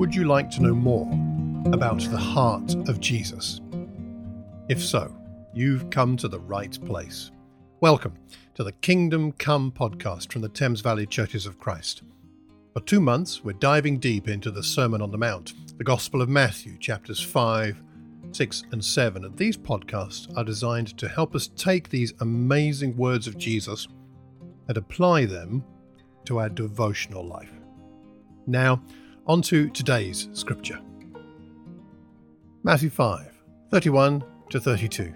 Would you like to know more about the heart of Jesus? If so, you've come to the right place. Welcome to the Kingdom Come podcast from the Thames Valley Churches of Christ. For two months, we're diving deep into the Sermon on the Mount, the Gospel of Matthew, chapters 5, 6, and 7. And these podcasts are designed to help us take these amazing words of Jesus and apply them to our devotional life. Now, on to today's scripture Matthew 5 31 to 32.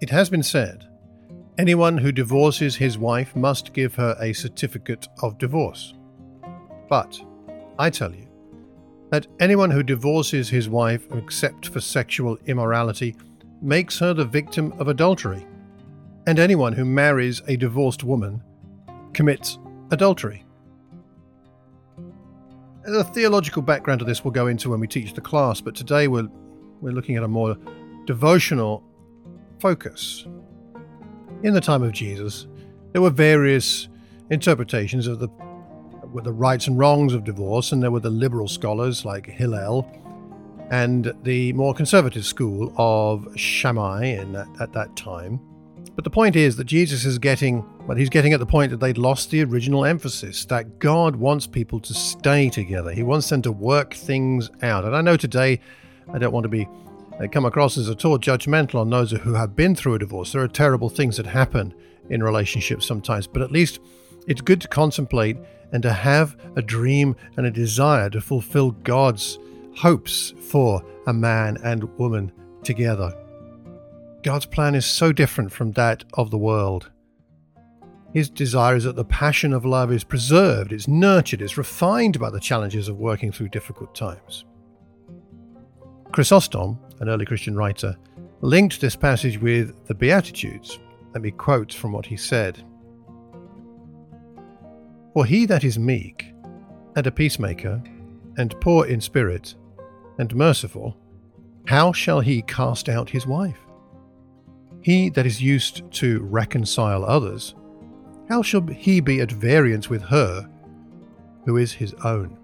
It has been said, Anyone who divorces his wife must give her a certificate of divorce. But I tell you that anyone who divorces his wife except for sexual immorality makes her the victim of adultery, and anyone who marries a divorced woman commits adultery. The theological background of this we'll go into when we teach the class, but today we're, we're looking at a more devotional focus. In the time of Jesus, there were various interpretations of the, the rights and wrongs of divorce, and there were the liberal scholars like Hillel and the more conservative school of Shammai in that, at that time. But the point is that Jesus is getting, well, he's getting at the point that they'd lost the original emphasis that God wants people to stay together. He wants them to work things out. And I know today I don't want to be uh, come across as at all judgmental on those who have been through a divorce. There are terrible things that happen in relationships sometimes, but at least it's good to contemplate and to have a dream and a desire to fulfill God's hopes for a man and woman together. God's plan is so different from that of the world. His desire is that the passion of love is preserved, is nurtured, is refined by the challenges of working through difficult times. Chrysostom, an early Christian writer, linked this passage with the Beatitudes. Let me quote from what he said For he that is meek, and a peacemaker, and poor in spirit, and merciful, how shall he cast out his wife? He that is used to reconcile others, how shall he be at variance with her who is his own?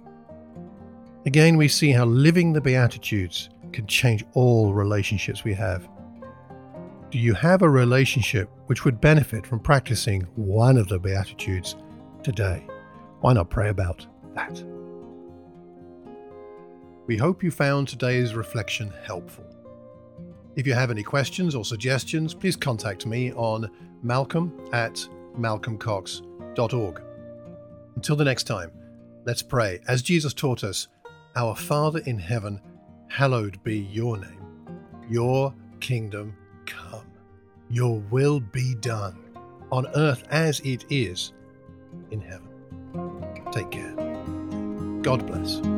Again, we see how living the Beatitudes can change all relationships we have. Do you have a relationship which would benefit from practicing one of the Beatitudes today? Why not pray about that? We hope you found today's reflection helpful. If you have any questions or suggestions, please contact me on malcolm at malcolmcox.org. Until the next time, let's pray. As Jesus taught us, Our Father in heaven, hallowed be your name. Your kingdom come. Your will be done on earth as it is in heaven. Take care. God bless.